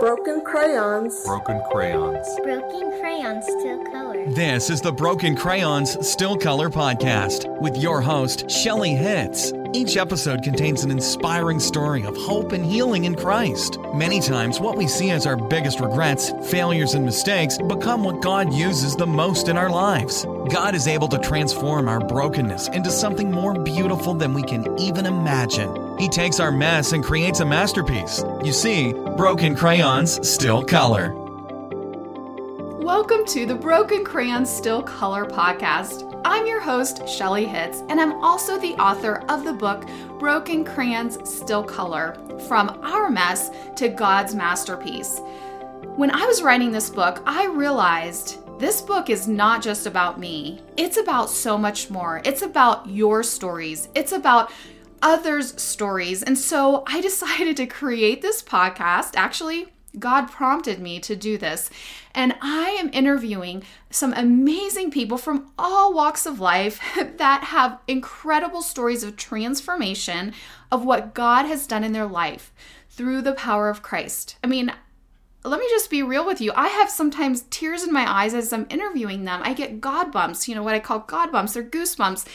Broken crayons. Broken crayons. Broken crayons still color. This is the Broken Crayons Still Color Podcast with your host, Shelley Hitz. Each episode contains an inspiring story of hope and healing in Christ. Many times, what we see as our biggest regrets, failures, and mistakes become what God uses the most in our lives. God is able to transform our brokenness into something more beautiful than we can even imagine. He takes our mess and creates a masterpiece. You see, broken crayons still color. Welcome to the Broken Crayons Still Color podcast. I'm your host, Shelley Hitz, and I'm also the author of the book Broken Crayons Still Color From Our Mess to God's Masterpiece. When I was writing this book, I realized this book is not just about me, it's about so much more. It's about your stories, it's about others' stories. And so I decided to create this podcast. Actually, God prompted me to do this. And I am interviewing some amazing people from all walks of life that have incredible stories of transformation of what God has done in their life through the power of Christ. I mean, let me just be real with you. I have sometimes tears in my eyes as I'm interviewing them. I get God bumps, you know, what I call God bumps or goosebumps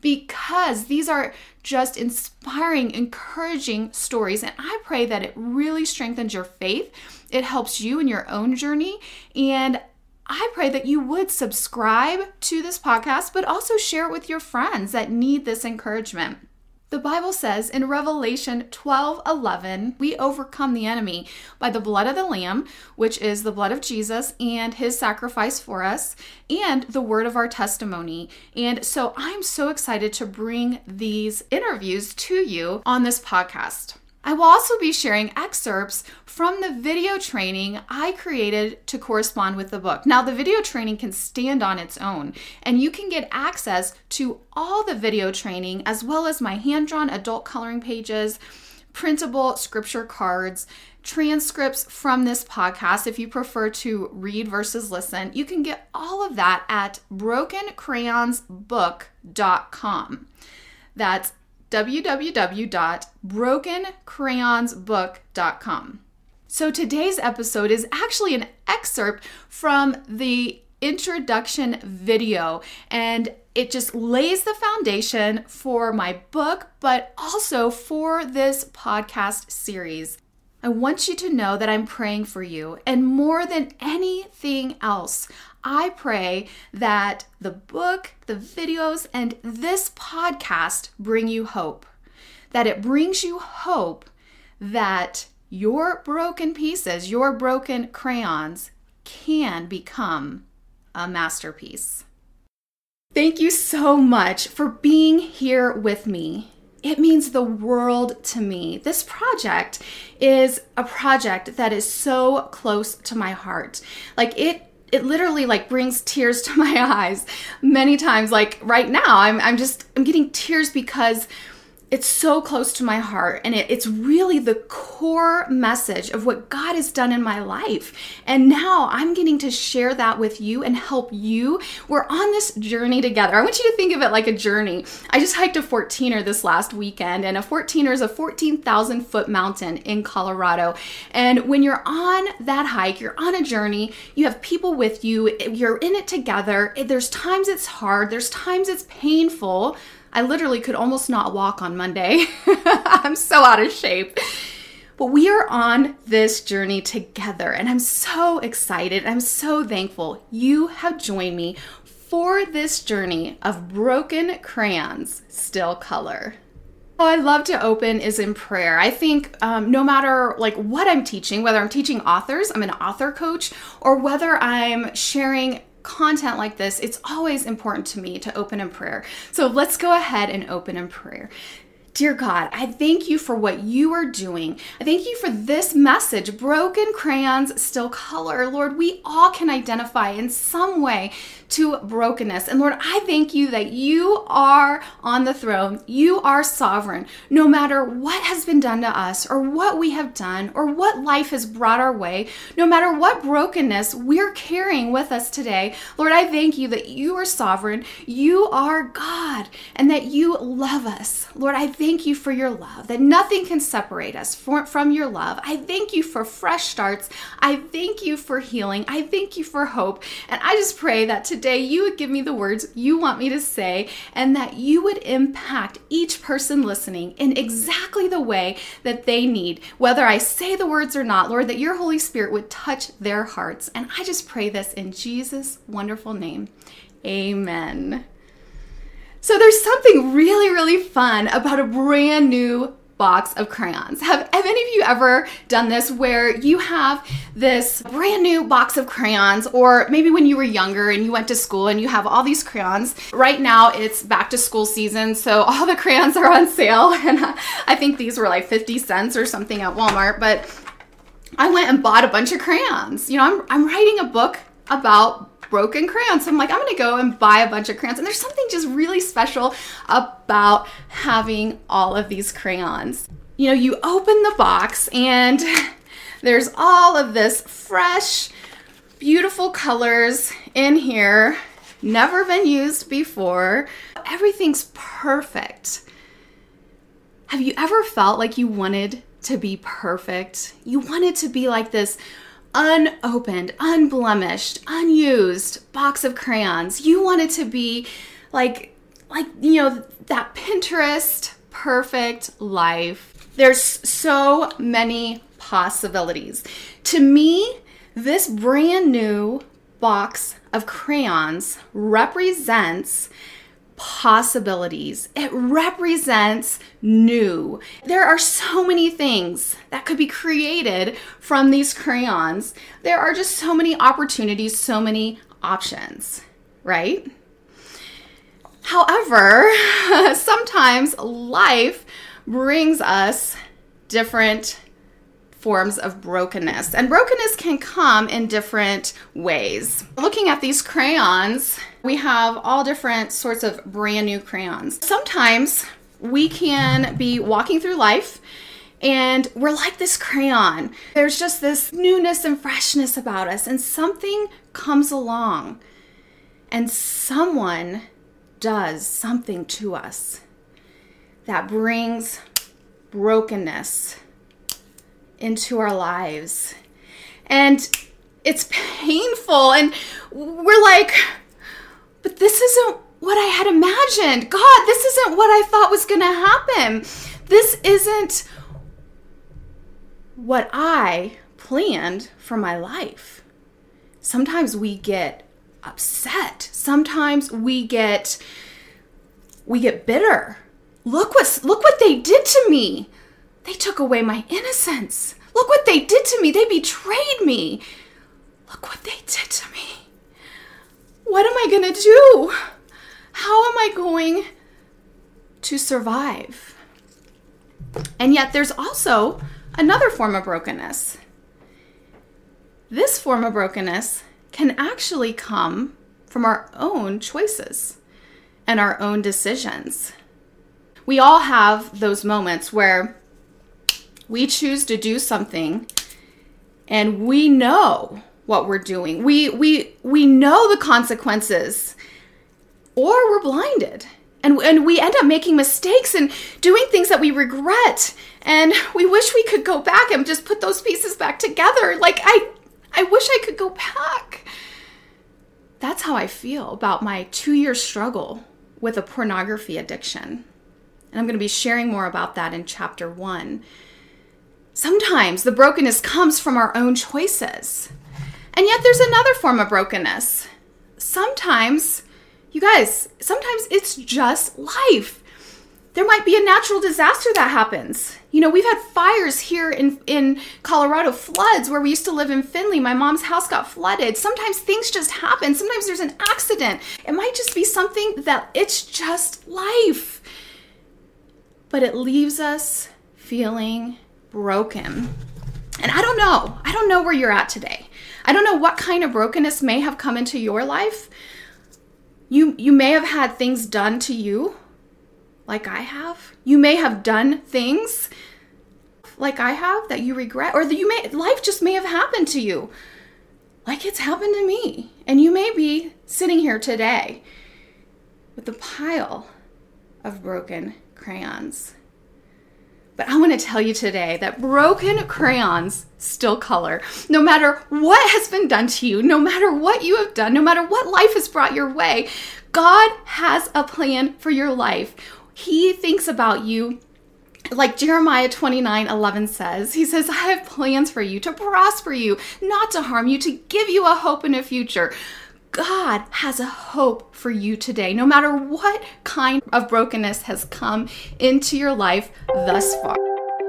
because these are just inspiring, encouraging stories. And I pray that it really strengthens your faith. It helps you in your own journey. And I pray that you would subscribe to this podcast, but also share it with your friends that need this encouragement. The Bible says in Revelation 12 11, we overcome the enemy by the blood of the Lamb, which is the blood of Jesus and his sacrifice for us, and the word of our testimony. And so I'm so excited to bring these interviews to you on this podcast. I will also be sharing excerpts from the video training I created to correspond with the book. Now, the video training can stand on its own, and you can get access to all the video training as well as my hand drawn adult coloring pages, printable scripture cards, transcripts from this podcast if you prefer to read versus listen. You can get all of that at brokencrayonsbook.com. That's www.brokencrayonsbook.com. So today's episode is actually an excerpt from the introduction video and it just lays the foundation for my book but also for this podcast series. I want you to know that I'm praying for you and more than anything else, I pray that the book, the videos, and this podcast bring you hope. That it brings you hope that your broken pieces, your broken crayons, can become a masterpiece. Thank you so much for being here with me. It means the world to me. This project is a project that is so close to my heart. Like it it literally like brings tears to my eyes many times. Like right now i'm, I'm just i'm getting tears because it's so close to my heart and it, it's really the core message of what god has done in my life. And now i'm getting to share that with you and help you. We're on this journey together. I want you to think of it like a journey. I just hiked a 14er this last weekend and a 14er is a 14000 foot mountain in colorado. And when you're on that hike you're on a journey you have people with you you're in it together. There's times it's hard there's times it's painful I literally could almost not walk on Monday. I'm so out of shape. But we are on this journey together, and I'm so excited. I'm so thankful you have joined me for this journey of broken crayons, still color. Oh, I love to open is in prayer. I think um, no matter like what I'm teaching, whether I'm teaching authors, I'm an author coach, or whether I'm sharing content like this, it's always important to me to open in prayer. So let's go ahead and open in prayer. Dear God, I thank you for what you are doing. I thank you for this message. Broken crayons still color. Lord, we all can identify in some way to brokenness. And Lord, I thank you that you are on the throne. You are sovereign. No matter what has been done to us or what we have done or what life has brought our way, no matter what brokenness we're carrying with us today, Lord, I thank you that you are sovereign. You are God and that you love us. Lord, I thank thank you for your love, that nothing can separate us for, from your love. I thank you for fresh starts. I thank you for healing. I thank you for hope. And I just pray that today you would give me the words you want me to say and that you would impact each person listening in exactly the way that they need, whether I say the words or not, Lord, that your Holy Spirit would touch their hearts. And I just pray this in Jesus' wonderful name. Amen. So there's something really, really fun about a brand new box of crayons. Have, have any of you ever done this where you have this brand new box of crayons, or maybe when you were younger and you went to school and you have all these crayons? Right now it's back to school season, so all the crayons are on sale, and I think these were like 50 cents or something at Walmart, but I went and bought a bunch of crayons. You know, I'm, I'm writing a book about broken crayons. So I'm like, I'm gonna go and buy a bunch of crayons. And there's something just really special about having all of these crayons. You know, you open the box and there's all of this fresh, beautiful colors in here, never been used before. Everything's perfect. Have you ever felt like you wanted to be perfect? You wanted to be like this unopened, unblemished, unused box of crayons. You want it to be like like you know that Pinterest perfect life. There's so many possibilities. To me, this brand new box of crayons represents possibilities. It represents new. There are so many things that could be created from these crayons. There are just so many opportunities, so many options, right? However, sometimes life brings us different forms of brokenness. And brokenness can come in different ways. Looking at these crayons, we have all different sorts of brand new crayons. Sometimes we can be walking through life and we're like this crayon. There's just this newness and freshness about us, and something comes along and someone does something to us that brings brokenness into our lives. And it's painful. And we're like, but this isn't what I had imagined. God, this isn't what I thought was going to happen. This isn't what I planned for my life. Sometimes we get upset. Sometimes we get we get bitter. Look what look what they did to me. They took away my innocence. Look what they did to me. They betrayed me. Look what they did to me. What am I going to do? How am I going to survive? And yet, there's also another form of brokenness. This form of brokenness can actually come from our own choices and our own decisions. We all have those moments where we choose to do something and we know what we're doing. We we we know the consequences or we're blinded. And, and we end up making mistakes and doing things that we regret and we wish we could go back and just put those pieces back together like i i wish i could go back that's how i feel about my two year struggle with a pornography addiction and i'm going to be sharing more about that in chapter one Sometimes the brokenness comes from our own choices. And yet there's another form of brokenness. Sometimes, you guys, sometimes it's just life. There might be a natural disaster that happens. You know, we've had fires here in, in Colorado, floods where we used to live in Findlay. My mom's house got flooded. Sometimes things just happen. Sometimes there's an accident. It might just be something that it's just life. But it leaves us feeling broken. And I don't know. I don't know where you're at today. I don't know what kind of brokenness may have come into your life. You you may have had things done to you like I have. You may have done things like I have that you regret or that you may life just may have happened to you like it's happened to me. And you may be sitting here today with a pile of broken crayons But I want to tell you today that broken crayons still color. No matter what has been done to you, no matter what you have done, no matter what life has brought your way, God has a plan for your life. He thinks about you like Jeremiah 29 11 says, He says, I have plans for you to prosper you, not to harm you, to give you a hope and a future. God has a hope for you today, no matter what kind of brokenness has come into your life thus far.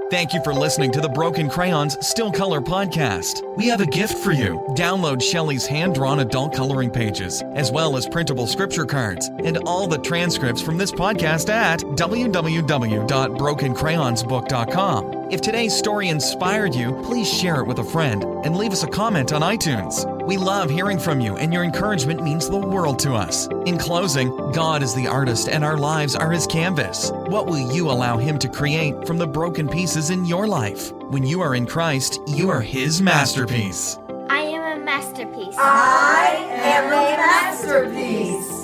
Thank you for listening to the Broken Crayons Still Color podcast. We have a gift for you. Download Shelley's hand drawn adult coloring pages, as well as printable scripture cards, and all the transcripts from this podcast at www.brokencrayonsbook.com. If today's story inspired you, please share it with a friend and leave us a comment on iTunes. We love hearing from you, and your encouragement means the world to us. In closing, God is the artist, and our lives are his canvas. What will you allow him to create from the broken pieces in your life? When you are in Christ, you are his masterpiece. I am a masterpiece. I am a masterpiece.